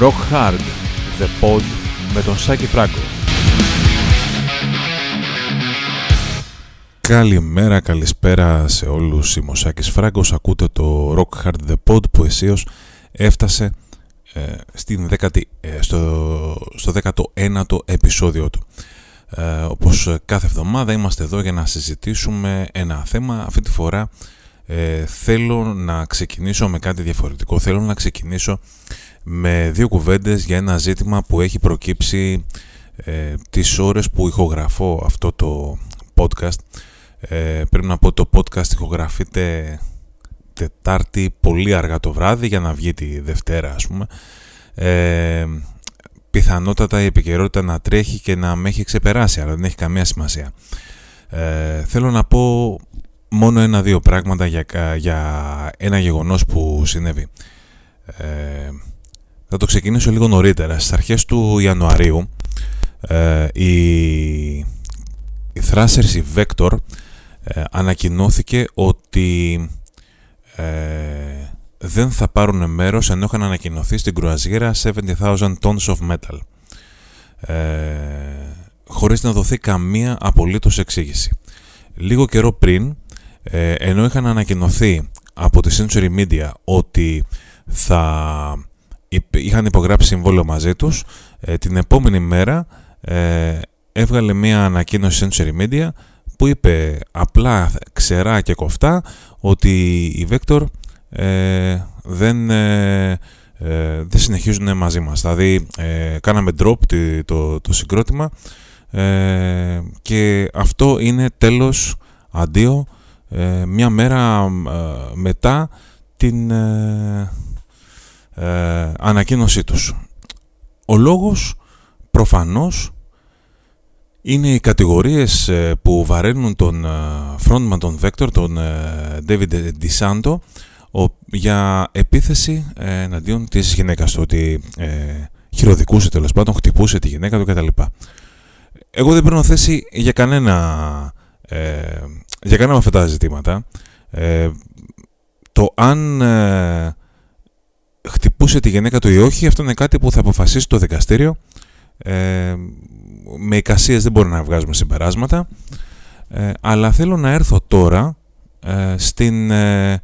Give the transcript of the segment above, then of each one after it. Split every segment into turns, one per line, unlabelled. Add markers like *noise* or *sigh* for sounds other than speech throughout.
Rock Hard, The Pod με τον Σάκη Φράγκο.
Καλημέρα, καλησπέρα σε όλους. Είμαι ο Σάκης Φράγκος. Ακούτε το Rock Hard The Pod που εσείως έφτασε ε, στην 10, ε, στο, στο 19ο επεισόδιο του. Ε, όπως κάθε εβδομάδα είμαστε εδώ για να συζητήσουμε ένα θέμα. Αυτή τη φορά ε, θέλω να ξεκινήσω με κάτι διαφορετικό. Θέλω να ξεκινήσω με δύο κουβέντες για ένα ζήτημα που έχει προκύψει ε, τις ώρες που ηχογραφώ αυτό το podcast. Ε, πρέπει να πω το podcast ηχογραφείται Τετάρτη πολύ αργά το βράδυ για να βγει τη Δευτέρα ας πούμε. Ε, πιθανότατα η επικαιρότητα να τρέχει και να με έχει ξεπεράσει αλλά δεν έχει καμία σημασία. Ε, θέλω να πω μόνο ένα-δύο πράγματα για, για ένα γεγονός που συνέβη. Ε, θα το ξεκινήσω λίγο νωρίτερα. Στις αρχές του Ιανουαρίου ε, η, η Thrasers, η Vector, ε, ανακοινώθηκε ότι ε, δεν θα πάρουν μέρος ενώ είχαν ανακοινωθεί στην κρουαζιέρα 70,000 tons of metal. Ε, χωρίς να δοθεί καμία απολύτως εξήγηση. Λίγο καιρό πριν, ε, ενώ είχαν ανακοινωθεί από τη Century Media ότι θα είχαν υπογράψει συμβόλαιο μαζί τους, ε, την επόμενη μέρα ε, έβγαλε μια ανακοίνωση Century Media που είπε απλά ξερά και κοφτά ότι η Vector ε, δεν, ε, ε, δεν συνεχίζουν μαζί μας. Δηλαδή κάναμε drop το, το συγκρότημα και αυτό είναι τέλος αντίο μια μέρα μετά την ανακοίνωσή τους. Ο λόγος προφανώς είναι οι κατηγορίες ε, που βαραίνουν τον ε, frontman των Vector, τον ε, David DiSanto, για επίθεση εναντίον της γυναίκας του, ότι χειροδικούσε τέλος πάντων, χτυπούσε τη γυναίκα του κτλ. Εγώ δεν παίρνω θέση για κανένα, για κανένα από αυτά τα ζητήματα. το αν χτυπούσε τη γυναίκα του ή όχι, αυτό είναι κάτι που θα αποφασίσει το δικαστήριο με εικασίες δεν μπορούμε να βγάζουμε συμπεράσματα ε, αλλά θέλω να έρθω τώρα ε, στην, ε,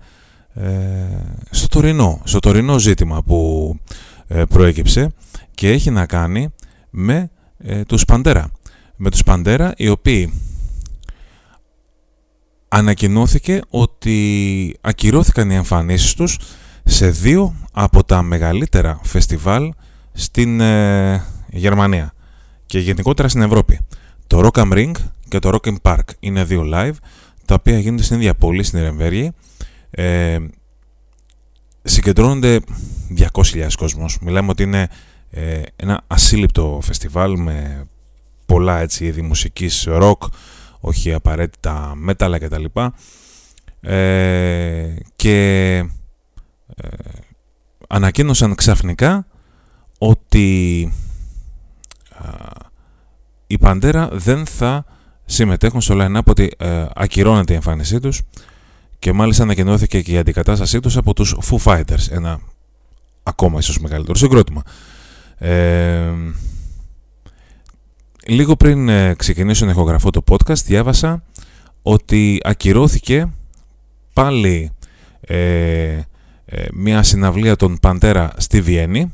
στο, τωρινό, στο τωρινό ζήτημα που προέκυψε και έχει να κάνει με τους Παντέρα. Με τους Παντέρα οι οποίοι ανακοινώθηκε ότι ακυρώθηκαν οι εμφανίσεις τους σε δύο από τα μεγαλύτερα φεστιβάλ στην Γερμανία και γενικότερα στην Ευρώπη. Το Rock am Ring και το Rock Park είναι δύο live τα οποία γίνονται στην ίδια πόλη, στην Ερεμβέργη. Ε, συγκεντρώνονται 200.000 κόσμος. Μιλάμε ότι είναι ε, ένα ασύλληπτο φεστιβάλ με πολλά έτσι είδη μουσικής rock, όχι απαραίτητα metal κτλ. Ε, και ε, ανακοίνωσαν ξαφνικά ότι η Παντέρα δεν θα συμμετέχουν στο line-up ότι ε, ακυρώνεται η εμφάνισή τους και μάλιστα ανακοινώθηκε και η αντικατάστασή τους από τους Foo Fighters, ένα ακόμα ίσως μεγαλύτερο συγκρότημα. Ε, λίγο πριν ε, ξεκινήσω να ηχογραφώ το podcast διάβασα ότι ακυρώθηκε πάλι ε, μια συναυλία των Παντέρα στη Βιέννη.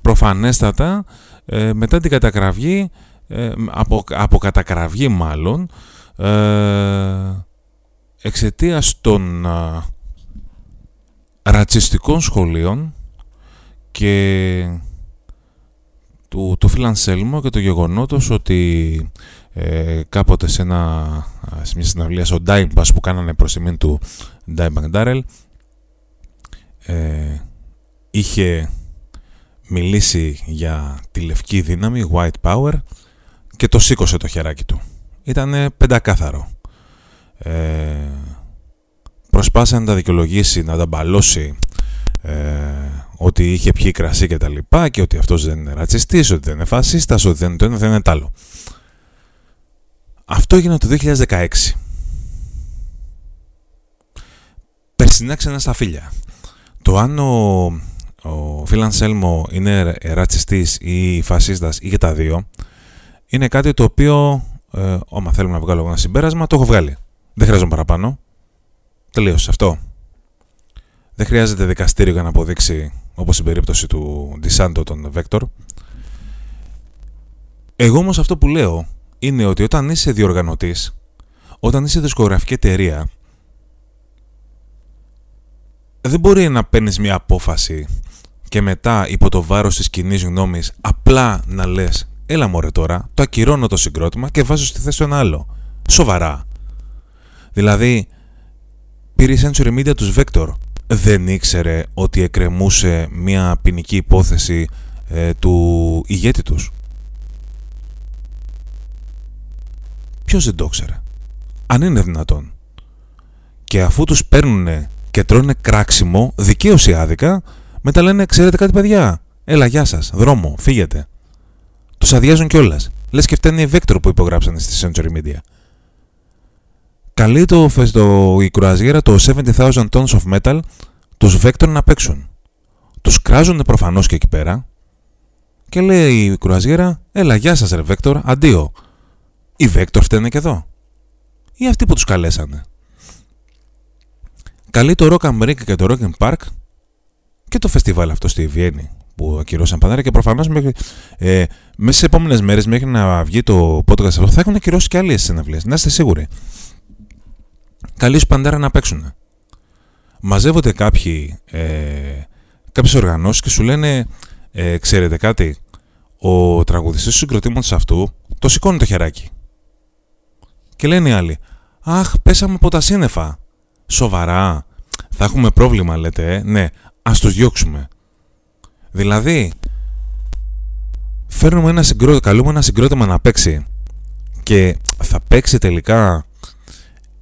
Προφανέστατα ε, μετά την κατακραυγή, ε, από, από κατακραυγή μάλλον, ε, εξαιτίας των ε, ρατσιστικών σχολείων και του, του Φιλανσέλμο και το γεγονότος ότι ε, κάποτε σε, ένα, σε μια συναυλία στο Dimebag που κάνανε προς του Dimebag Darrell ε, είχε μιλήσει για τη λευκή δύναμη, white power, και το σήκωσε το χεράκι του. Ήτανε πεντακάθαρο. Ε, προσπάθησε να τα δικαιολογήσει, να τα μπαλώσει ε, ότι είχε πιει κρασί και τα λοιπά και ότι αυτός δεν είναι ρατσιστής, ότι δεν είναι φασίστας, ότι δεν είναι το ένα, δεν είναι το άλλο. Αυτό έγινε το 2016. Περσινά ξανά στα φίλια. Το αν ο Φίλαν Σέλμο είναι ρατσιστής ή φασίστας ή και τα δύο, είναι κάτι το οποίο, ε, άμα θέλουμε να βγάλω ένα συμπέρασμα, το έχω βγάλει. Δεν χρειάζομαι παραπάνω. Τελείωσε αυτό. Δεν χρειάζεται δικαστήριο για να αποδείξει, όπως στην περίπτωση του Ντισάντο των Βέκτορ. Εγώ όμως αυτό που λέω είναι ότι όταν είσαι διοργανωτής, όταν είσαι δισκογραφική εταιρεία, δεν μπορεί να παίρνεις μια απόφαση και μετά υπό το βάρος της κοινή γνώμης απλά να λες «Έλα μωρέ τώρα, το ακυρώνω το συγκρότημα και βάζω στη θέση του ένα άλλο». Σοβαρά. Δηλαδή, πήρε η Century Media τους Vector. Δεν ήξερε ότι εκκρεμούσε μια ποινική υπόθεση ε, του ηγέτη τους. Ποιος δεν το ήξερε. Αν είναι δυνατόν. Και αφού τους παίρνουν και τρώνε κράξιμο, δικαίωση άδικα, μετά λένε: Ξέρετε κάτι, παιδιά, έλα, γεια σας, δρόμο, φύγετε. Τους αδειάζουν κιόλας. Λες και φταίνει οι Vector που υπογράψανε στη Century Media. Καλεί το, το, η κρουαζιέρα το 70,000 tons of metal τους Vector να παίξουν. Τους κράζουν προφανώς και εκεί πέρα και λέει η κρουαζιέρα «Έλα, γεια σας ρε Vector, αντίο». Οι Vector φταίνε και εδώ. Ή αυτοί που τους καλέσανε. Καλεί το Rock America και το Rock Park και το φεστιβάλ αυτό στη Βιέννη που ακυρώσαν πανέρα και προφανώς ε, μέσα σε επόμενες μέρες μέχρι να βγει το podcast αυτό θα έχουν ακυρώσει και άλλες συναυλίες. Να είστε σίγουροι. Καλή σου παντέρα να παίξουν. Μαζεύονται κάποιοι, ε, κάποιες οργανώσεις και σου λένε ε, ξέρετε κάτι, ο τραγουδιστής του συγκροτήματος αυτού το σηκώνει το χεράκι. Και λένε οι άλλοι, αχ πέσαμε από τα σύννεφα. Σοβαρά. Θα έχουμε πρόβλημα λέτε, ε. Ναι, ας τους διώξουμε. Δηλαδή, φέρνουμε ένα συγκρότημα, καλούμε ένα συγκρότημα να παίξει και θα παίξει τελικά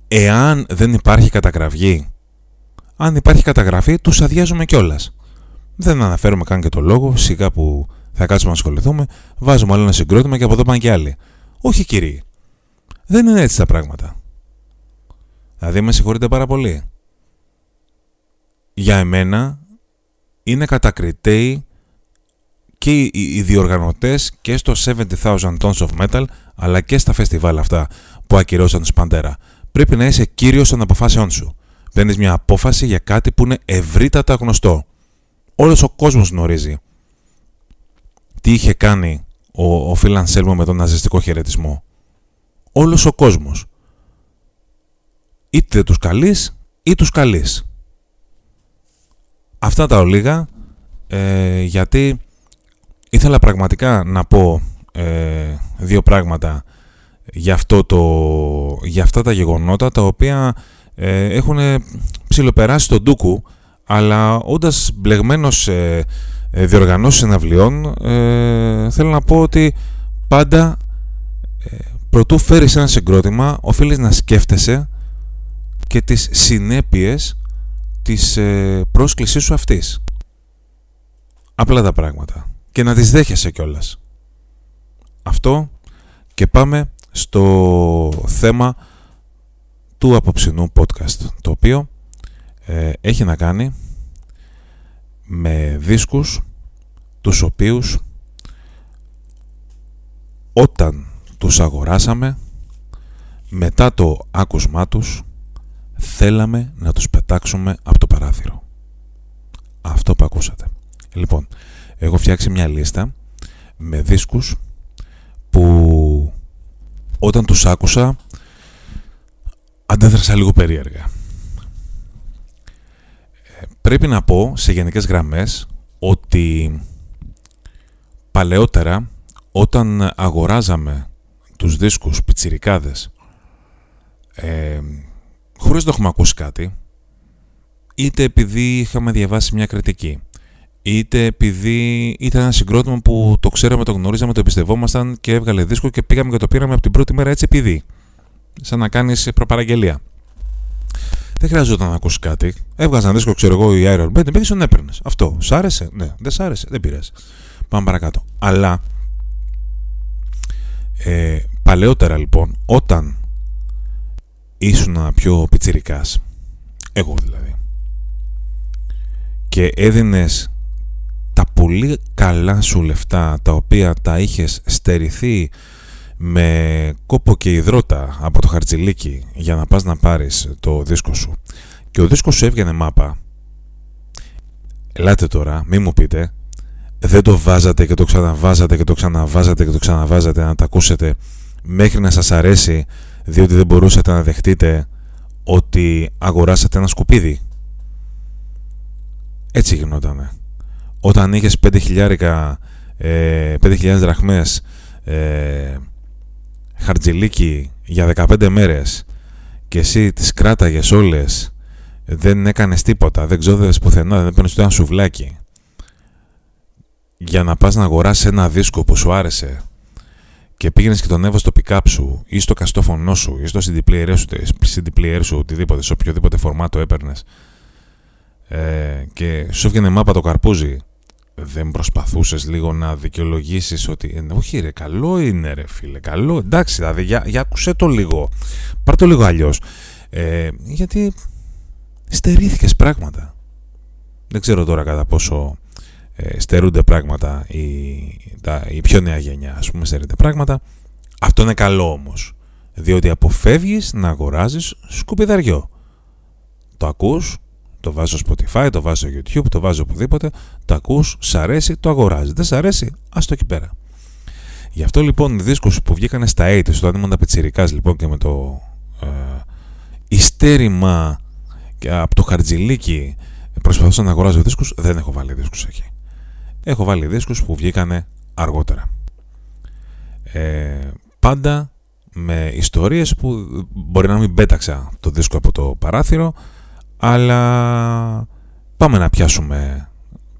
εάν δεν υπάρχει καταγραφή. Αν υπάρχει καταγραφή, τους αδειάζουμε κιόλας. Δεν αναφέρουμε καν και το λόγο, σιγά που θα κάτσουμε να ασχοληθούμε, βάζουμε άλλο ένα συγκρότημα και από εδώ πάνε και άλλοι. Όχι κύριοι. Δεν είναι έτσι τα πράγματα. Δηλαδή με συγχωρείτε πάρα πολύ. Για εμένα είναι κατακριτέοι και οι διοργανωτές και στο 70,000 Tons of Metal αλλά και στα φεστιβάλ αυτά που ακυρώσαν τους Παντέρα. Πρέπει να είσαι κύριος των αποφάσεών σου. Παίρνεις μια απόφαση για κάτι που είναι ευρύτατα γνωστό. Όλος ο κόσμος γνωρίζει τι είχε κάνει ο, ο Φίλαν Σέλμο με τον ναζιστικό χαιρετισμό. Όλος ο κόσμος είτε τους καλείς ή τους καλείς. Αυτά τα ολίγα ε, γιατί ήθελα πραγματικά να πω ε, δύο πράγματα για, αυτό το, για αυτά τα γεγονότα τα οποία ε, έχουν ψιλοπεράσει τον ντούκου αλλά όντας μπλεγμένος σε ε, διοργανώσεις συναυλιών ε, θέλω να πω ότι πάντα ε, προτού φέρεις ένα συγκρότημα οφείλεις να σκέφτεσαι και τις συνέπειες της ε, πρόσκλησής σου αυτής. Απλά τα πράγματα. Και να τις δέχεσαι κιόλας. Αυτό και πάμε στο θέμα του απόψινού podcast, το οποίο ε, έχει να κάνει με δίσκους τους οποίους όταν τους αγοράσαμε μετά το άκουσμά τους θέλαμε να τους πετάξουμε από το παράθυρο. Αυτό που ακούσατε. Λοιπόν, έχω φτιάξει μια λίστα με δίσκους που όταν τους άκουσα αντέδρασα λίγο περίεργα. Ε, πρέπει να πω σε γενικές γραμμές ότι παλαιότερα όταν αγοράζαμε τους δίσκους πιτσιρικάδες ε, χωρίς να έχουμε ακούσει κάτι, είτε επειδή είχαμε διαβάσει μια κριτική, είτε επειδή ήταν ένα συγκρότημα που το ξέραμε, το γνωρίζαμε, το εμπιστευόμασταν και έβγαλε δίσκο και πήγαμε και το πήραμε από την πρώτη μέρα έτσι επειδή. Σαν να κάνεις προπαραγγελία. Δεν χρειαζόταν να ακούσεις κάτι. Έβγαζε ένα δίσκο, ξέρω εγώ, η Iron Maiden, επειδή τον έπαιρνες. Αυτό. Σ' άρεσε, ναι. Δεν σ' άρεσε, δεν πήρε. Πάμε παρακάτω. Αλλά ε, παλαιότερα λοιπόν, όταν ήσουν πιο πιτσιρικάς, εγώ δηλαδή, και έδινες πολύ καλά σου λεφτά τα οποία τα είχες στερηθεί με κόπο και υδρότα από το χαρτζηλίκι για να πας να πάρεις το δίσκο σου και ο δίσκος σου έβγαινε μάπα. Ελάτε τώρα μη μου πείτε δεν το βάζατε και το ξαναβάζατε και το ξαναβάζατε και το ξαναβάζατε να τα ακούσετε μέχρι να σας αρέσει διότι δεν μπορούσατε να δεχτείτε ότι αγοράσατε ένα σκουπίδι. Έτσι γινότανε. Όταν είχες 5.000 ε, 5.000 δραχμές ε, χαρτζηλίκι για 15 μέρες και εσύ τις κράταγες όλες δεν έκανες τίποτα, δεν ξόδευες πουθενά, δεν παίρνεις το ένα σουβλάκι για να πας να αγοράσεις ένα δίσκο που σου άρεσε και πήγαινες και τον έβαζε στο pick σου ή στο καστόφωνο σου ή στο CD player σου, CD σου οτιδήποτε, σε οποιοδήποτε φορμάτο έπαιρνες ε, και σου έβγαινε μάπα το καρπούζι, δεν προσπαθούσες λίγο να δικαιολογήσεις ότι ε, όχι ρε, καλό είναι ρε φίλε, καλό, εντάξει, δηλαδή για, για ακούσέ το λίγο, πάρ το λίγο αλλιώς. Ε, γιατί στερήθηκες πράγματα. Δεν ξέρω τώρα κατά πόσο ε, στερούνται πράγματα η, τα, η πιο νέα γενιά, ας πούμε, στερείται πράγματα. Αυτό είναι καλό όμως, διότι αποφεύγεις να αγοράζεις σκουπιδαριό. Το ακούς, το βάζω στο Spotify, το βάζω στο YouTube, το βάζω οπουδήποτε, το ακούς, σ' αρέσει, το αγοράζεις. Δεν σ' αρέσει, ας το εκεί πέρα. Γι' αυτό λοιπόν οι δίσκους που βγήκαν στα 80's, όταν ήμουν πιτσιρικάς λοιπόν και με το ε, ιστέρημα από το χαρτζιλίκι προσπαθούσα να αγοράζω δίσκους, δεν έχω βάλει δίσκους εκεί έχω βάλει δίσκους που βγήκανε αργότερα. Ε, πάντα με ιστορίες που μπορεί να μην πέταξα το δίσκο από το παράθυρο αλλά πάμε να πιάσουμε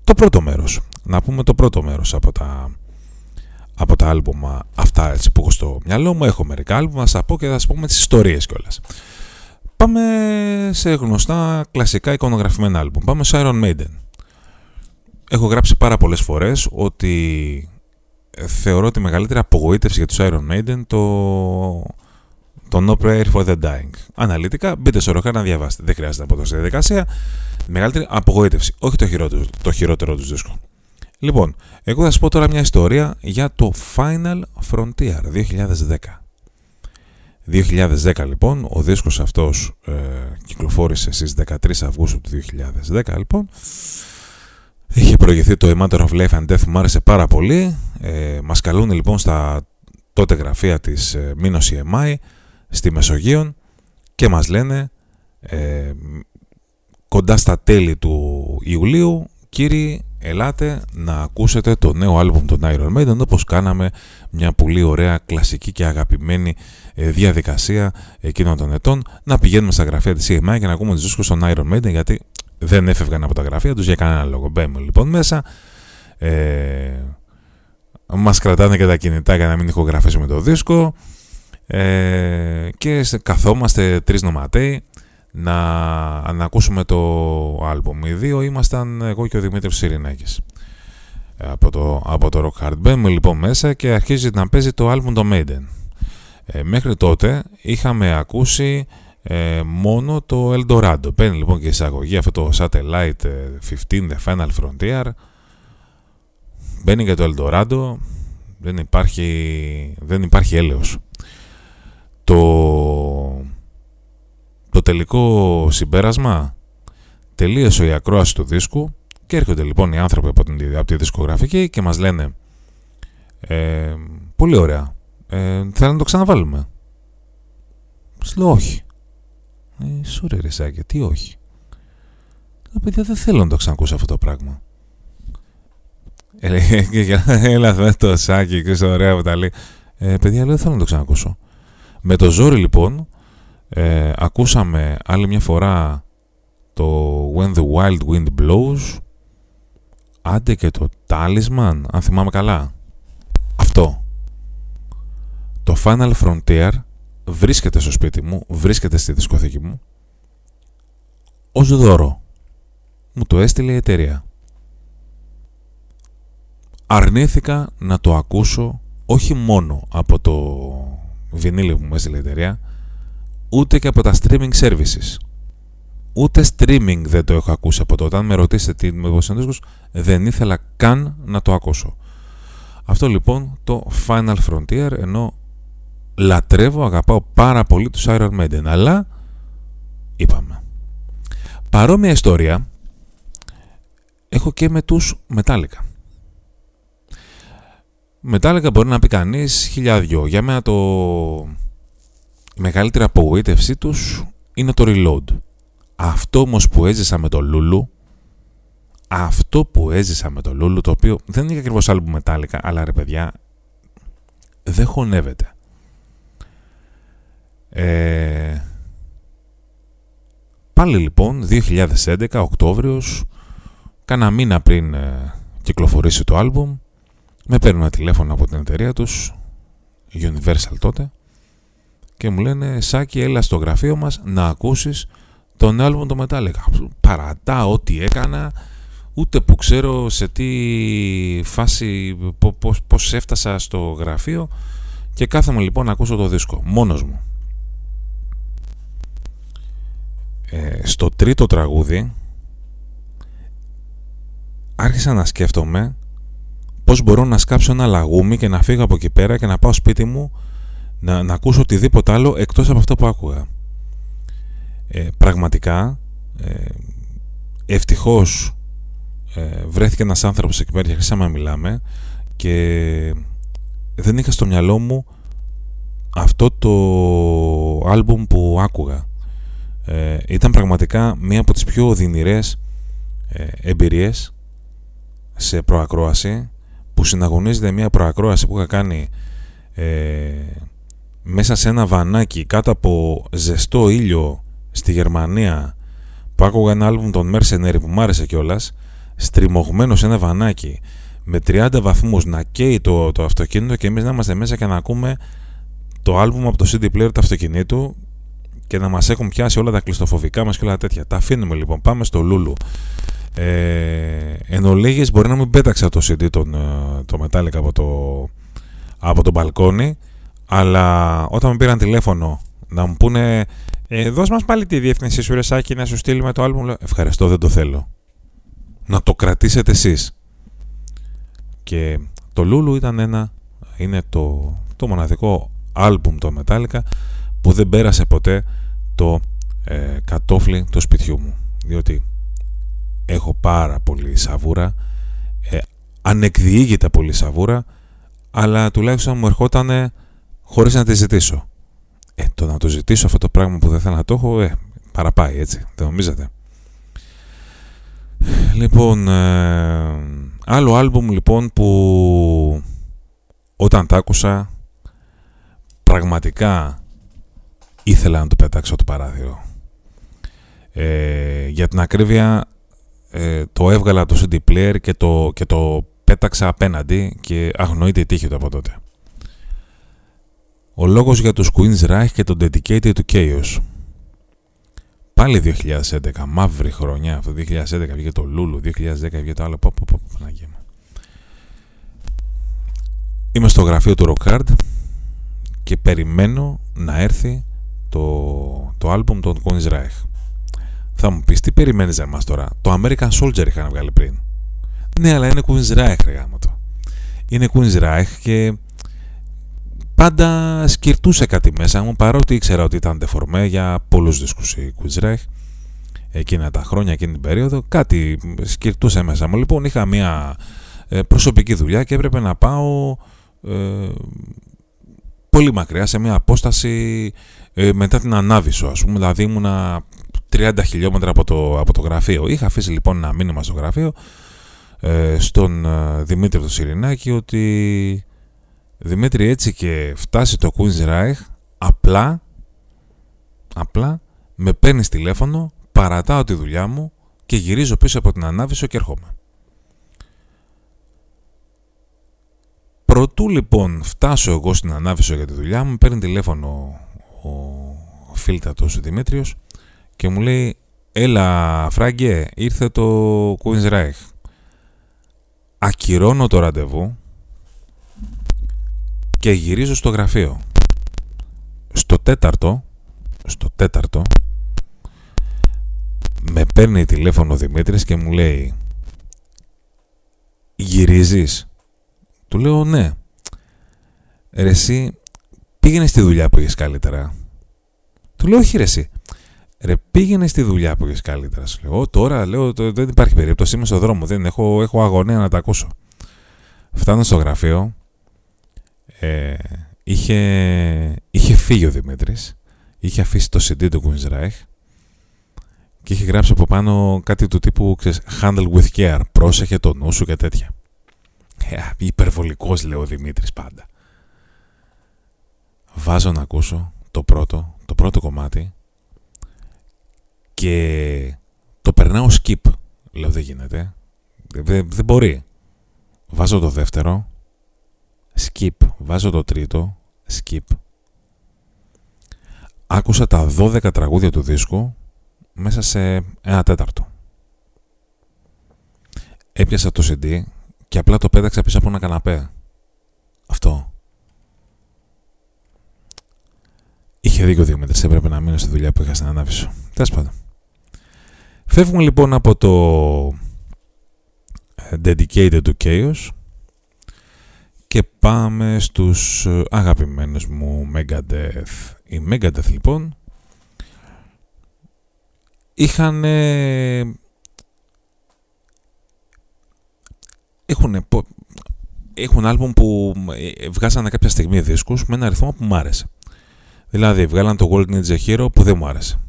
το πρώτο μέρος. Να πούμε το πρώτο μέρος από τα από τα άλμπομα αυτά έτσι που έχω στο μυαλό μου. Έχω μερικά άλμπομα θα πω και θα σας πούμε τις ιστορίες κιόλας. Πάμε σε γνωστά κλασικά εικονογραφημένα άλμπουμ. Πάμε σε Iron Maiden έχω γράψει πάρα πολλές φορές ότι ε, θεωρώ τη μεγαλύτερη απογοήτευση για τους Iron Maiden το, το No Prayer for the Dying. Αναλυτικά, μπείτε στο ροχά να διαβάσετε. Δεν χρειάζεται από τόση διαδικασία. Μεγαλύτερη απογοήτευση. Όχι το χειρότερο, το χειρότερο τους δίσκου. Λοιπόν, εγώ θα σας πω τώρα μια ιστορία για το Final Frontier 2010. 2010 λοιπόν, ο δίσκος αυτός ε, κυκλοφόρησε στις 13 Αυγούστου του 2010 λοιπόν Είχε προηγηθεί το A Matter of Life and Death, μου άρεσε πάρα πολύ. Ε, μας καλούν λοιπόν στα τότε γραφεία της ε, Minos EMI στη Μεσογείο και μας λένε ε, κοντά στα τέλη του Ιουλίου κύριοι ελάτε να ακούσετε το νέο άλμπουμ των Iron Maiden όπως κάναμε μια πολύ ωραία κλασική και αγαπημένη ε, διαδικασία εκείνων των ετών να πηγαίνουμε στα γραφεία της EMI και να ακούμε τους δίσκους των Iron Maiden γιατί δεν έφευγαν από τα γραφεία τους για κανένα λόγο. Μπαίνουμε λοιπόν μέσα. Ε, μας κρατάνε και τα κινητά για να μην ηχογραφήσουμε το δίσκο ε, και καθόμαστε τρεις νοματέοι να, να ακούσουμε το άλμπομ. Οι δύο ήμασταν εγώ και ο Δημήτρης Σιρινάκης από το, από το Rock Hard. Μπαίνουμε λοιπόν μέσα και αρχίζει να παίζει το άλμπομ το Maiden. Ε, μέχρι τότε είχαμε ακούσει ε, μόνο το Eldorado. Παίρνει λοιπόν και εισαγωγή αυτό το Satellite 15 ε, The Final Frontier. Μπαίνει και το Eldorado. Δεν υπάρχει, δεν υπάρχει έλεος. Το, το τελικό συμπέρασμα τελείωσε η ακρόαση του δίσκου και έρχονται λοιπόν οι άνθρωποι από, την, από τη δισκογραφική και μας λένε ε, πολύ ωραία, ε, θέλω να το ξαναβάλουμε; Λέω όχι. Ε, σωρέ ρε Σάκη, τι όχι. Τα παιδιά δεν θέλω να το ξανακούσω αυτό το πράγμα. *laughs* Έλα με το Σάκη και στο ωραίο που τα λέει. Ε, παιδιά, δεν θέλω να το ξανακούσω. Με το ζόρι λοιπόν, ε, ακούσαμε άλλη μια φορά το When the Wild Wind Blows, άντε και το Talisman, αν θυμάμαι καλά. Αυτό. Το Final Frontier βρίσκεται στο σπίτι μου, βρίσκεται στη δισκοθήκη μου ως δώρο. Μου το έστειλε η εταιρεία. Αρνήθηκα να το ακούσω όχι μόνο από το βινίλιο που μου έστειλε η εταιρεία, ούτε και από τα streaming services. ούτε streaming δεν το έχω ακούσει από τότε. Αν με ρωτήσετε τι με δίσκος, δεν ήθελα καν να το ακούσω. Αυτό λοιπόν το Final Frontier, ενώ λατρεύω, αγαπάω πάρα πολύ τους Iron Maiden, αλλά είπαμε. Παρόμοια ιστορία έχω και με τους Metallica. Metallica μπορεί να πει κανείς χιλιάδιο. Για μένα το η μεγαλύτερη απογοήτευσή τους είναι το Reload. Αυτό όμως που έζησα με το Λούλου, αυτό που έζησα με το Λούλου, το οποίο δεν είναι ακριβώς άλμπου Metallica, αλλά ρε παιδιά, δεν χωνεύεται. Ε, πάλι λοιπόν, 2011, Οκτώβριος, κάνα μήνα πριν ε, κυκλοφορήσει το άλμπουμ, με παίρνουν ένα τηλέφωνο από την εταιρεία τους, Universal τότε, και μου λένε «Σάκη, έλα στο γραφείο μας να ακούσεις τον άλμπουμ το Metallica». Παρατά ό,τι έκανα, ούτε που ξέρω σε τι φάση, πώς, πώς έφτασα στο γραφείο και κάθομαι λοιπόν να ακούσω το δίσκο, μόνος μου. Ε, στο τρίτο τραγούδι άρχισα να σκέφτομαι πώς μπορώ να σκάψω ένα λαγούμι και να φύγω από εκεί πέρα και να πάω σπίτι μου να, να ακούσω οτιδήποτε άλλο εκτός από αυτό που άκουγα. Ε, πραγματικά, ε, ευτυχώς ε, βρέθηκε ένας άνθρωπος εκεί πέρα και αρχίσαμε να μιλάμε και δεν είχα στο μυαλό μου αυτό το άλμπουμ που άκουγα. Ε, ήταν πραγματικά μία από τις πιο οδυνηρές ε, εμπειρίες σε προακρόαση που συναγωνίζεται μία προακρόαση που είχα κάνει ε, μέσα σε ένα βανάκι κάτω από ζεστό ήλιο στη Γερμανία που άκουγα ένα άλμπουμ των Mercenary που μου άρεσε κιόλας, στριμωγμένο σε ένα βανάκι με 30 βαθμούς να καίει το, το αυτοκίνητο και εμείς να είμαστε μέσα και να ακούμε το άλμπουμ από το CD player του αυτοκινήτου και να μας έχουν πιάσει όλα τα κλειστοφοβικά μας και όλα τέτοια. Τα αφήνουμε λοιπόν, πάμε στο Λούλου. Ε, εν ολίγες μπορεί να μην πέταξα το CD τον, ε, το Metallica από το, από το μπαλκόνι αλλά όταν με πήραν τηλέφωνο να μου πούνε ε, δώσ' μας πάλι τη διεύθυνση σου Ρεσάκη να σου στείλουμε το άλμπουμ, λέω ευχαριστώ δεν το θέλω. Να το κρατήσετε εσείς. Και το Λούλου ήταν ένα, είναι το, το μοναδικό άλμπουμ το Metallica που δεν πέρασε ποτέ το ε, κατόφλι του σπιτιού μου. Διότι έχω πάρα πολύ σαβούρα, ε, ανεκδιήγητα πολύ σαβούρα, αλλά τουλάχιστον μου ερχόταν χωρίς να τη ζητήσω. Ε, το να το ζητήσω αυτό το πράγμα που δεν θέλω να το έχω, ε, παραπάει έτσι, δεν νομίζετε. Λοιπόν, ε, άλλο άλμπουμ λοιπόν που όταν τα άκουσα πραγματικά ήθελα να το πετάξω το παράθυρο. Ε, για την ακρίβεια ε, το έβγαλα το CD player και το, και το πέταξα απέναντι και αγνοείται η τύχη του από τότε. Ο λόγος για τους Queen's Reich και το Dedicated to Chaos. Πάλι 2011, μαύρη χρονιά αυτό. 2011 βγήκε το Lulu, 2010 βγήκε το άλλο. Πω, πω, πω, Παναγία Είμαι στο γραφείο του Rockhard και περιμένω να έρθει το, το άλμπουμ των Queen's Reich. Θα μου πεις τι περιμένεις για μας τώρα; Το American Soldier είχαν βγάλει πριν. Ναι, αλλά είναι Queen's Reich, ρε γάμο το. Είναι Queen's Reich και πάντα σκυρτούσε κάτι μέσα μου παρότι ήξερα ότι ήταν δεφορμέ για πολλούς δίσκους η Κουτζρέχ εκείνα τα χρόνια, εκείνη την περίοδο κάτι σκυρτούσε μέσα μου λοιπόν είχα μια ε, προσωπική δουλειά και έπρεπε να πάω ε, πολύ μακριά σε μια απόσταση ε, μετά την Ανάβησο ας πούμε δηλαδή ήμουνα 30 χιλιόμετρα από το, από το γραφείο είχα αφήσει λοιπόν ένα μήνυμα στο γραφείο στον Δημήτρη του Σιρινάκη ότι Δημήτρη έτσι και φτάσει το Queen's Reich απλά απλά με παίρνεις τηλέφωνο παρατάω τη δουλειά μου και γυρίζω πίσω από την ανάβησο και έρχομαι. Προτού λοιπόν φτάσω εγώ στην ανάβησο για τη δουλειά μου, παίρνει τηλέφωνο ο φίλτατος Δημήτριος και μου λέει «Έλα Φράγκε, ήρθε το Queen's Reich». Ακυρώνω το ραντεβού και γυρίζω στο γραφείο. Στο τέταρτο, στο τέταρτο, με παίρνει τηλέφωνο ο Δημήτρης και μου λέει γυρίζεις του λέω ναι ρε εσύ πήγαινες στη δουλειά που έχεις καλύτερα του λέω όχι ρε εσύ Ρε πήγαινες στη δουλειά που έχεις καλύτερα. Σου λέω, τώρα λέω, δεν υπάρχει περίπτωση. Είμαι στο δρόμο. Δεν έχω, έχω αγωνία να τα ακούσω. Φτάνω στο γραφείο. Ε, είχε, είχε φύγει ο Δημήτρης. Είχε αφήσει το CD του Queen's και είχε γράψει από πάνω κάτι του τύπου ξέρεις, handle with care, πρόσεχε το νου σου και τέτοια. Ε, υπερβολικός λέει ο Δημήτρης πάντα. Βάζω να ακούσω το πρώτο, το πρώτο κομμάτι και το περνάω skip. Λέω δεν γίνεται. Δεν, δεν μπορεί. Βάζω το δεύτερο. Skip. Βάζω το τρίτο. Skip. Άκουσα τα 12 τραγούδια του δίσκου μέσα σε ένα τέταρτο. Έπιασα το CD και απλά το πέταξα πίσω από ένα καναπέ. Αυτό. Είχε δίκιο δύο μέτρες, έπρεπε να μείνω στη δουλειά που είχα στην ανάβηση. Τέλος πάντων. Φεύγουμε λοιπόν από το ε, Dedicated to Chaos και πάμε στους ε, αγαπημένους μου Megadeth. Οι Megadeth λοιπόν είχαν έχουν, έχουν άλμπουμ που ε, βγάζανε κάποια στιγμή δίσκους με ένα αριθμό που μου άρεσε. Δηλαδή βγάλαν το World Ninja Hero που δεν μου άρεσε.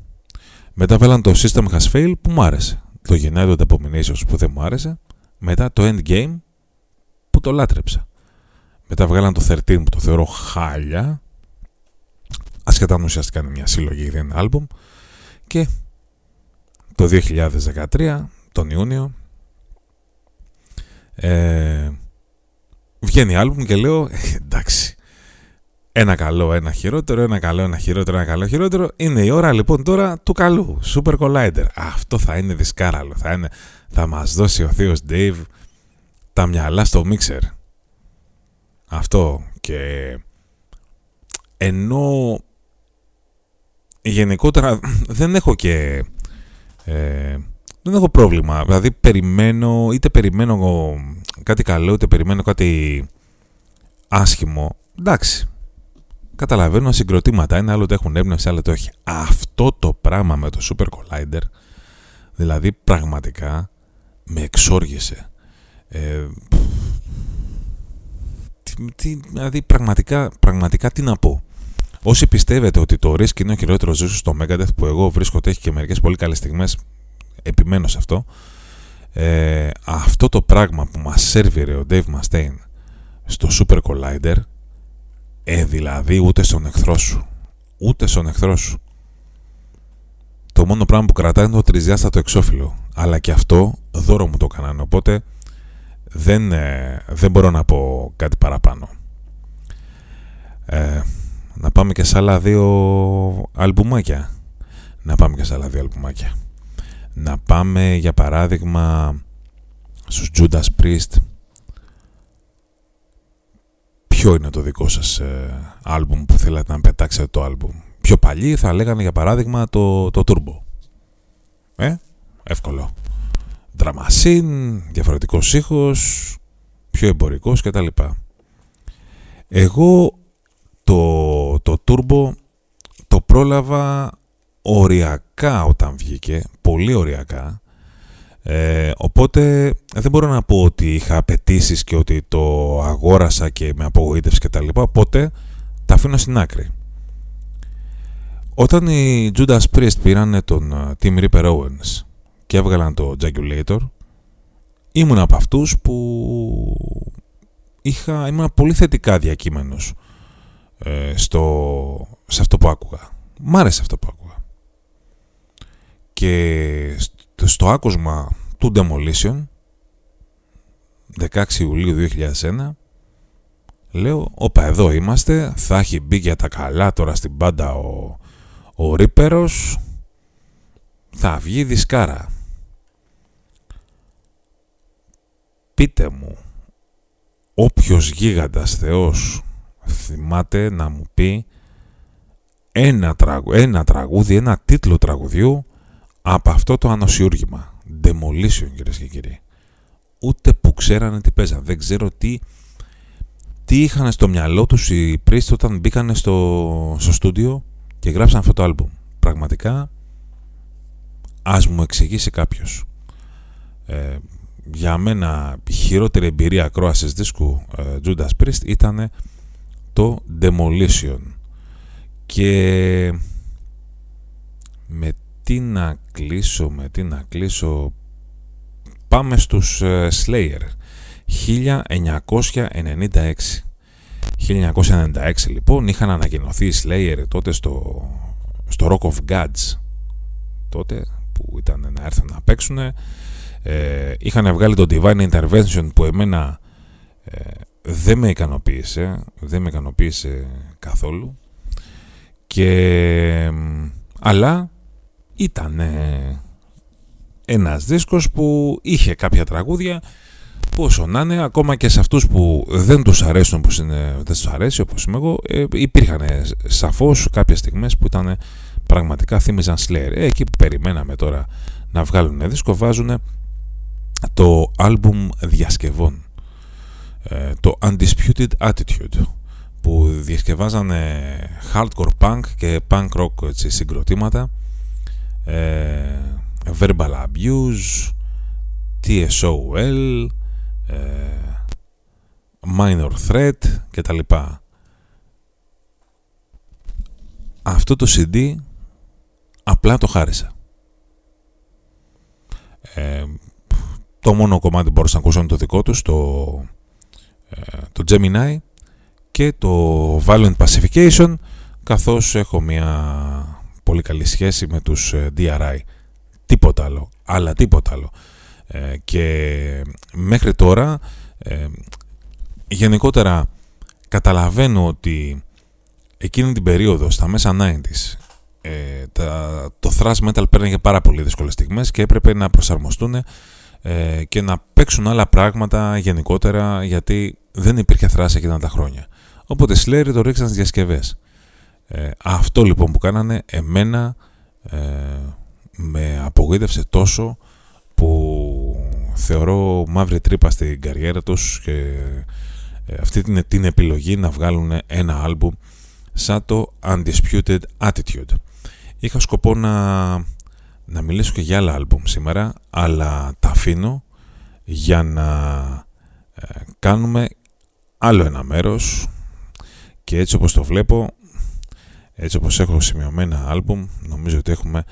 Μετά βγάλαν το System Has Failed που μου άρεσε. Το United Abominations που δεν μου άρεσε. Μετά το Endgame που το λάτρεψα. Μετά βγάλαν το 13 που το θεωρώ χάλια. Ασχετά αν ουσιαστικά είναι μια συλλογή, δεν είναι άλμπουμ. Και το 2013, τον Ιούνιο, ε, βγαίνει άλμπουμ και λέω «Ε, εντάξει, ένα καλό, ένα χειρότερο, ένα καλό, ένα χειρότερο, ένα καλό, χειρότερο. Είναι η ώρα λοιπόν τώρα του καλού. Super Collider. Αυτό θα είναι δισκάραλο. Θα, είναι, θα μας δώσει ο θείος Dave τα μυαλά στο μίξερ. Αυτό και ενώ γενικότερα δεν έχω και ε, δεν έχω πρόβλημα. Δηλαδή περιμένω είτε περιμένω κάτι καλό είτε περιμένω κάτι άσχημο. Εντάξει, καταλαβαίνω συγκροτήματα είναι, άλλο το έχουν έμπνευση, άλλο το όχι. Αυτό το πράγμα με το Super Collider, δηλαδή πραγματικά με εξόργησε. Ε, τι, δηλαδή πραγματικά, πραγματικά τι να πω. Όσοι πιστεύετε ότι το Risk είναι ο χειρότερος ζήσο στο Megadeth που εγώ βρίσκω ότι έχει και μερικές πολύ καλές στιγμές, επιμένω σε αυτό. Ε, αυτό το πράγμα που μας σερβιρε ο Dave Mustaine στο Super Collider ε, δηλαδή ούτε στον εχθρό σου. Ούτε στον εχθρό σου. Το μόνο πράγμα που κρατάει είναι το τριζιάστατο εξώφυλλο. Αλλά και αυτό δώρο μου το έκαναν. Οπότε δεν, ε, δεν μπορώ να πω κάτι παραπάνω. Ε, να πάμε και σε άλλα δύο αλμπουμάκια. Να πάμε και σε άλλα δύο αλμπουμάκια. Να πάμε για παράδειγμα στους Judas Priest ποιο είναι το δικό σας ε, άλμπουμ που θέλατε να πετάξετε το άλμπουμ; Πιο παλιοί θα λέγανε για παράδειγμα το, το Turbo. Ε, εύκολο. Δραμασίν, διαφορετικός ήχος, πιο εμπορικός κτλ. Εγώ το, το Turbo το πρόλαβα οριακά όταν βγήκε, πολύ οριακά ε, οπότε δεν μπορώ να πω ότι είχα απαιτήσει και ότι το αγόρασα και με απογοήτευσε και τα λοιπά, οπότε τα αφήνω στην άκρη. Όταν οι Judas Priest πήραν τον ε, Tim Ripper Owens και έβγαλαν το Jagulator, ήμουν από αυτούς που είχα, ήμουν πολύ θετικά διακείμενος ε, στο, σε αυτό που άκουγα. Μ' άρεσε αυτό που άκουγα. Και στο άκουσμα του Demolition 16 Ιουλίου 2001 λέω όπα εδώ είμαστε θα έχει μπει για τα καλά τώρα στην πάντα ο, ο Ρίπερος θα βγει δισκάρα πείτε μου όποιος γίγαντας θεός θυμάται να μου πει ένα, τραγου, ένα τραγούδι, ένα τίτλο τραγουδιού από αυτό το ανοσιούργημα. Demolition κυρίες και κύριοι. Ούτε που ξέρανε τι παίζαν. Δεν ξέρω τι, τι είχαν στο μυαλό τους οι Priest όταν μπήκαν στο, στο στούντιο και γράψαν αυτό το άλμπουμ. Πραγματικά ας μου εξηγήσει κάποιος. Ε, για μένα η χειρότερη εμπειρία ακρόασης δίσκου ε, Judas Priest ήταν το Demolition και με τι να κλείσω, με τι να κλείσω. Πάμε στους ε, Slayer. 1996 1996 λοιπόν είχαν ανακοινωθεί οι Slayer τότε στο, στο Rock of Gods. Τότε που ήταν να έρθουν να παίξουν ε, είχαν βγάλει το Divine Intervention που εμένα ε, δεν με ικανοποίησε δεν με ικανοποίησε καθόλου. Και αλλά ήταν ένας δίσκος που είχε κάποια τραγούδια που όσο να είναι, ακόμα και σε αυτούς που δεν τους αρέσουν όπως είναι, δεν τους αρέσει όπως είμαι εγώ, ε, υπήρχαν σαφώς κάποιες στιγμές που ήταν πραγματικά θύμιζαν Slayer. Ε, εκεί που περιμέναμε τώρα να βγάλουν δίσκο βάζουν το άλμπουμ διασκευών ε, το Undisputed Attitude που διασκευάζανε hardcore punk και punk rock έτσι, συγκροτήματα ε, verbal abuse TSOL ε, minor threat κτλ. Αυτό το CD απλά το χάρισα. Ε, το μόνο κομμάτι που μπορούσα να ακούσω είναι το δικό τους, το, ε, το Gemini και το Violent Pacification καθώς έχω μια πολύ καλή σχέση με τους ε, DRI. Τίποτα άλλο, αλλά τίποτα άλλο. Ε, και μέχρι τώρα γενικότερα καταλαβαίνω ότι εκείνη την περίοδο στα μέσα 90s ε, τα, το thrash metal παίρνει πάρα πολύ δύσκολες στιγμές και έπρεπε να προσαρμοστούν ε, και να παίξουν άλλα πράγματα γενικότερα γιατί δεν υπήρχε thrash εκείνα τα χρόνια. Οπότε Slayer το ρίξαν στις διασκευές. Ε, αυτό λοιπόν που κάνανε εμένα ε, με απογοήτευσε τόσο που θεωρώ μαύρη τρύπα στην καριέρα τους και ε, αυτή την, την επιλογή να βγάλουν ένα άλμπουμ σαν το Undisputed Attitude. Είχα σκοπό να, να μιλήσω και για άλλα άλμπουμ σήμερα, αλλά τα αφήνω για να ε, κάνουμε άλλο ένα μέρος και έτσι όπως το βλέπω, έτσι όπως έχω σημειωμένα άλμπουμ, νομίζω ότι έχουμε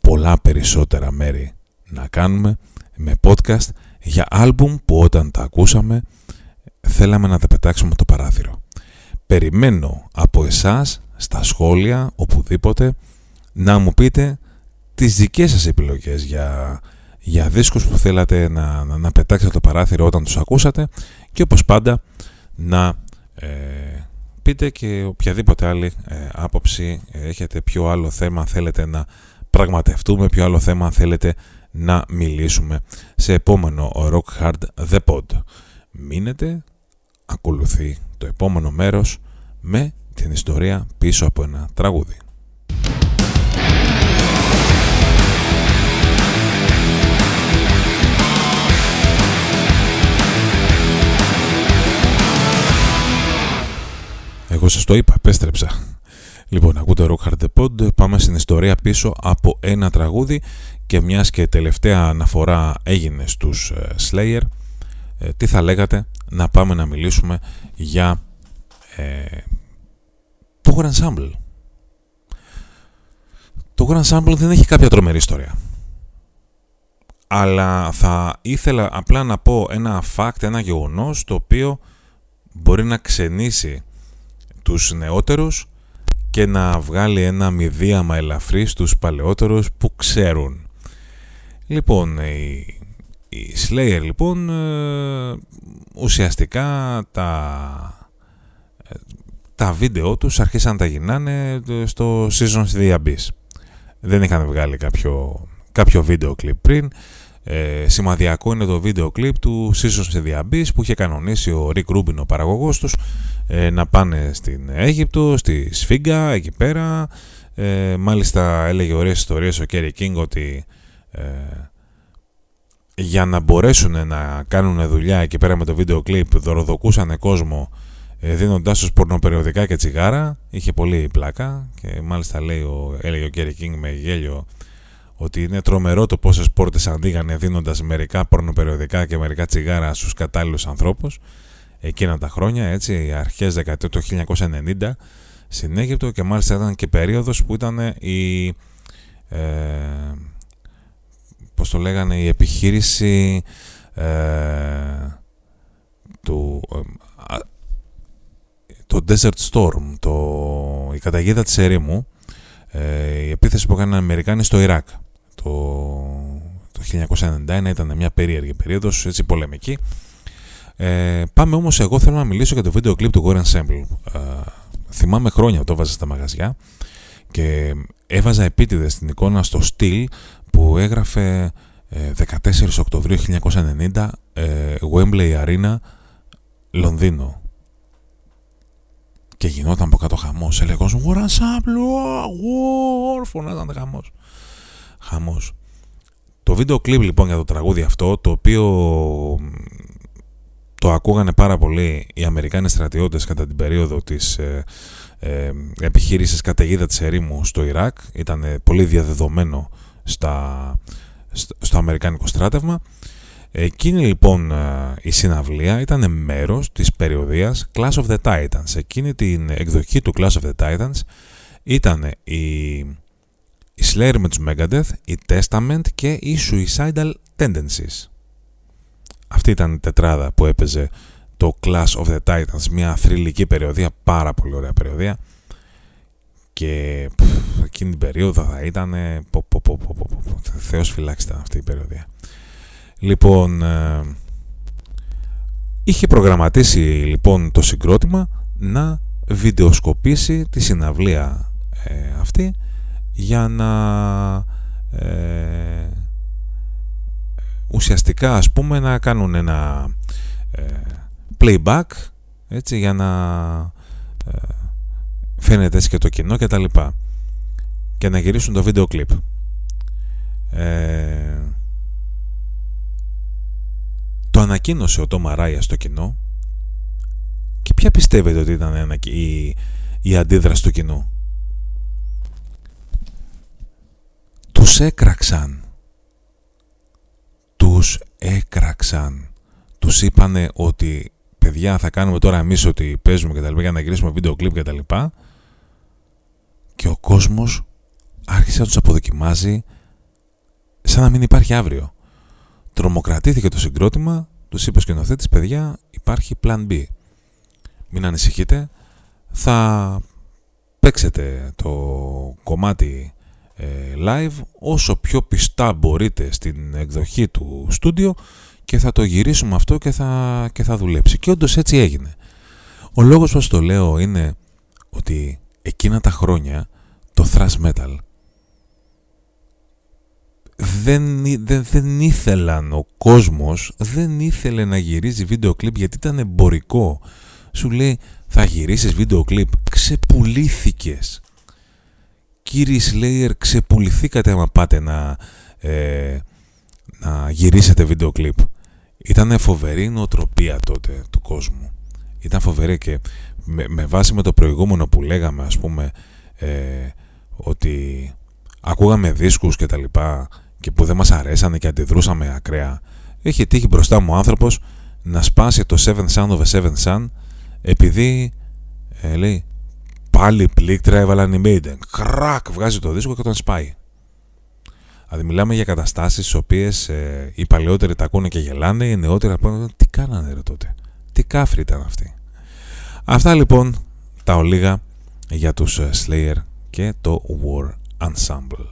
πολλά περισσότερα μέρη να κάνουμε με podcast για άλμπουμ που όταν τα ακούσαμε θέλαμε να τα πετάξουμε το παράθυρο. Περιμένω από εσάς στα σχόλια, οπουδήποτε, να μου πείτε τις δικές σας επιλογές για, για δίσκους που θέλατε να, να, να πετάξετε το παράθυρο όταν τους ακούσατε και όπως πάντα να ε, πείτε και οποιαδήποτε άλλη ε, άποψη ε, έχετε, ποιο άλλο θέμα θέλετε να πραγματευτούμε, ποιο άλλο θέμα θέλετε να μιλήσουμε σε επόμενο Rock Hard The Pod. Μείνετε, ακολουθεί το επόμενο μέρος με την ιστορία πίσω από ένα τραγούδι. Εγώ σας το είπα, επέστρεψα. Λοιπόν, ακούτε Rock Hard The Pod, πάμε στην ιστορία πίσω από ένα τραγούδι και μιας και τελευταία αναφορά έγινε στους ε, Slayer, ε, τι θα λέγατε να πάμε να μιλήσουμε για ε, το Grand Sample. Το Grand Sample δεν έχει κάποια τρομερή ιστορία. Αλλά θα ήθελα απλά να πω ένα fact, ένα γεγονός το οποίο μπορεί να ξενήσει τους νεότερους και να βγάλει ένα μηδίαμα ελαφρύ στους παλαιότερους που ξέρουν. Λοιπόν, οι, οι Slayer λοιπόν ε, ουσιαστικά τα, τα βίντεο τους άρχισαν να τα γυρνάνε στο Seasons of the Abyss. Δεν είχαν βγάλει κάποιο, κάποιο βίντεο κλιπ πριν. Ε, σημαδιακό είναι το βίντεο κλιπ του Seasons of the Abyss που είχε κανονίσει ο Rick Rubin ο παραγωγός τους ε, να πάνε στην Αίγυπτο, στη Σφίγγα, εκεί πέρα, Ε, μάλιστα έλεγε ωραίες ιστορίες ο Kerry King ότι ε, για να μπορέσουν να κάνουν δουλειά εκεί πέρα με το βίντεο κλιπ δωροδοκούσαν κόσμο ε, δίνοντάς τους πορνοπεριοδικά και τσιγάρα. Είχε πολύ πλάκα και μάλιστα λέει ο, έλεγε ο Kerry King με γέλιο ότι είναι τρομερό το πόσες πόρτες ανοίγανε δίνοντας μερικά πορνοπεριοδικά και μερικά τσιγάρα στους κατάλληλους ανθρώπους εκείνα τα χρόνια, έτσι, αρχές δεκαετία του 1990 στην Αίγυπτο και μάλιστα ήταν και περίοδος που ήταν η ε, πώς το λέγανε η επιχείρηση ε, του ε, το Desert Storm το, η καταγίδα της ερήμου ε, η επίθεση που έκαναν οι Αμερικάνοι στο Ιράκ το, το 1991 ήταν μια περίεργη περίοδος έτσι πολεμική ε, πάμε όμως εγώ θέλω να μιλήσω για το βίντεο κλιπ του Gore Ensemble. Ε, θυμάμαι χρόνια που το έβαζα στα μαγαζιά και έβαζα επίτηδες την εικόνα στο στυλ που έγραφε 14 ε, Οκτωβρίου 1990 ε, Wembley Arena Λονδίνο. Και γινόταν από κάτω χαμός. Έλεγες κόσμο War Ensemble War φωνάζαν χαμός. Χαμός το βίντεο κλιπ λοιπόν για το τραγούδι αυτό το οποίο το ακούγανε πάρα πολύ οι Αμερικάνοι στρατιώτες κατά την περίοδο της ε, ε, επιχείρησης καταιγίδα της ερήμου στο Ιράκ. Ήταν πολύ διαδεδομένο στα, στο Αμερικάνικο στράτευμα. Εκείνη λοιπόν ε, η συναυλία ήταν μέρος της περιοδίας Clash of the Titans. Εκείνη την εκδοχή του Clash of the Titans ήταν η, η Slayer με τους Megadeth, η Testament και η Suicidal Tendencies. Αυτή ήταν η τετράδα που έπαιζε το Clash of the Titans, μια θρηλυκή περιοδία, πάρα πολύ ωραία περιοδία και εκείνη την περίοδο θα ήταν πο, πο, πο, πο, Θεός φυλάξει αυτή η περιοδία. Λοιπόν, ε, είχε προγραμματίσει λοιπόν το συγκρότημα να βιντεοσκοπήσει τη συναυλία ε, αυτή για να ε, ουσιαστικά ας πούμε να κάνουν ένα ε, playback έτσι για να ε, φαίνεται έτσι και το κοινό και τα λοιπά. Και να γυρίσουν το βίντεο κλιπ. Ε, το ανακοίνωσε ο Τόμα Ράια στο κοινό. Και ποια πιστεύετε ότι ήταν η, η αντίδραση του κοινού; Τους έκραξαν τους έκραξαν. Τους είπανε ότι παιδιά θα κάνουμε τώρα εμείς ότι παίζουμε και τα λοιπά για να γυρίσουμε βίντεο κλιπ και τα λοιπά και ο κόσμος άρχισε να τους αποδοκιμάζει σαν να μην υπάρχει αύριο. Τρομοκρατήθηκε το συγκρότημα, τους είπε ο σκηνοθέτης παιδιά υπάρχει plan B. Μην ανησυχείτε, θα παίξετε το κομμάτι ε, live όσο πιο πιστά μπορείτε στην εκδοχή του στούντιο και θα το γυρίσουμε αυτό και θα, και θα δουλέψει. Και όντως έτσι έγινε. Ο λόγος που το λέω είναι ότι εκείνα τα χρόνια το thrash metal δεν, δεν, δεν ήθελαν ο κόσμος δεν ήθελε να γυρίζει βίντεο κλιπ γιατί ήταν εμπορικό σου λέει θα γυρίσεις βίντεο κλιπ ξεπουλήθηκες κύριοι Slayer ξεπουληθήκατε άμα πάτε να, ε, να γυρίσετε βίντεο κλιπ. Ήταν φοβερή νοοτροπία τότε του κόσμου. Ήταν φοβερή και με, με βάση με το προηγούμενο που λέγαμε ας πούμε ε, ότι ακούγαμε δίσκους και τα λοιπά και που δεν μας αρέσανε και αντιδρούσαμε ακραία έχει τύχει μπροστά μου ο άνθρωπος να σπάσει το Seven Sound of a Seven Sun επειδή ε, λέει πάλι πλήκτρα έβαλαν οι Maiden. Κρακ, βγάζει το δίσκο και τον σπάει. Δηλαδή μιλάμε για καταστάσεις στις οποίες ε, οι παλαιότεροι τα ακούνε και γελάνε, οι νεότεροι πούνε τι κάνανε ρε τότε; Τι κάφροι ήταν αυτοί. Αυτά λοιπόν τα ολίγα για τους ε, Slayer και το War Ensemble.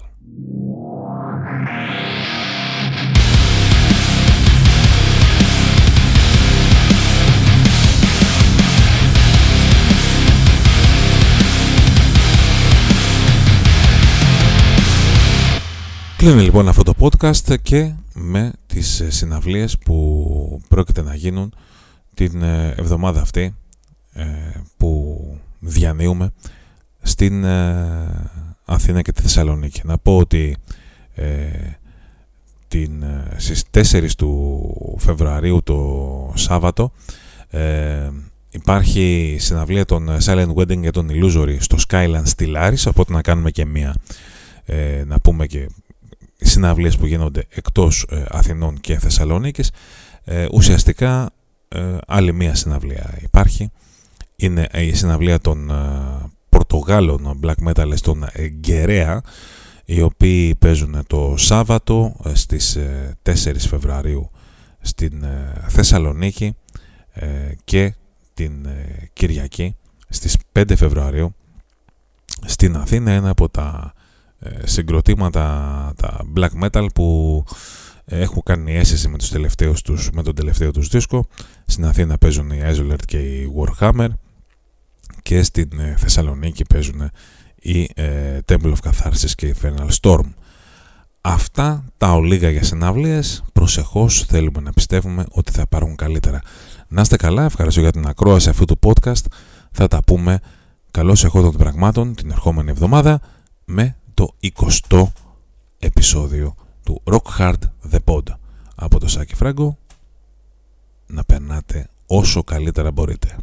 Κλείνει λοιπόν αυτό το podcast και με τις ε, συναυλίες που πρόκειται να γίνουν την ε, εβδομάδα αυτή ε, που διανύουμε στην Αθήνα και τη Θεσσαλονίκη. Να πω ότι την, στις 4 του Φεβρουαρίου το Σάββατο υπάρχει συναυλία των Silent Wedding για τον Illusory στο Skyland στη Λάρις οπότε να κάνουμε και μία να πούμε και συναυλίες που γίνονται εκτός ε, Αθηνών και Θεσσαλονίκης ε, ουσιαστικά ε, άλλη μία συναυλία υπάρχει. Είναι η συναυλία των Πορτογάλων black metal στον Γκερέα οι οποίοι παίζουν το Σάββατο στις 4 Φεβρουαρίου στην Θεσσαλονίκη και την Κυριακή στις 5 Φεβρουαρίου στην Αθήνα ένα από τα ε, συγκροτήματα τα black metal που έχουν κάνει αίσθηση με, τους τελευταίους τους, με τον τελευταίο τους δίσκο. Στην Αθήνα παίζουν οι Isolate και οι Warhammer και στην ε, Θεσσαλονίκη παίζουν οι ε, Temple of Catharsis και η Infernal Storm. Αυτά τα ολίγα για συναυλίες. Προσεχώς θέλουμε να πιστεύουμε ότι θα πάρουν καλύτερα. Να είστε καλά, ευχαριστώ για την ακρόαση αυτού του podcast. Θα τα πούμε. Καλώς εχόντων των πραγμάτων την ερχόμενη εβδομάδα με το 20ο επεισόδιο του Rock Hard The Pod από το Σάκη Φράγκο να περνάτε όσο καλύτερα μπορείτε.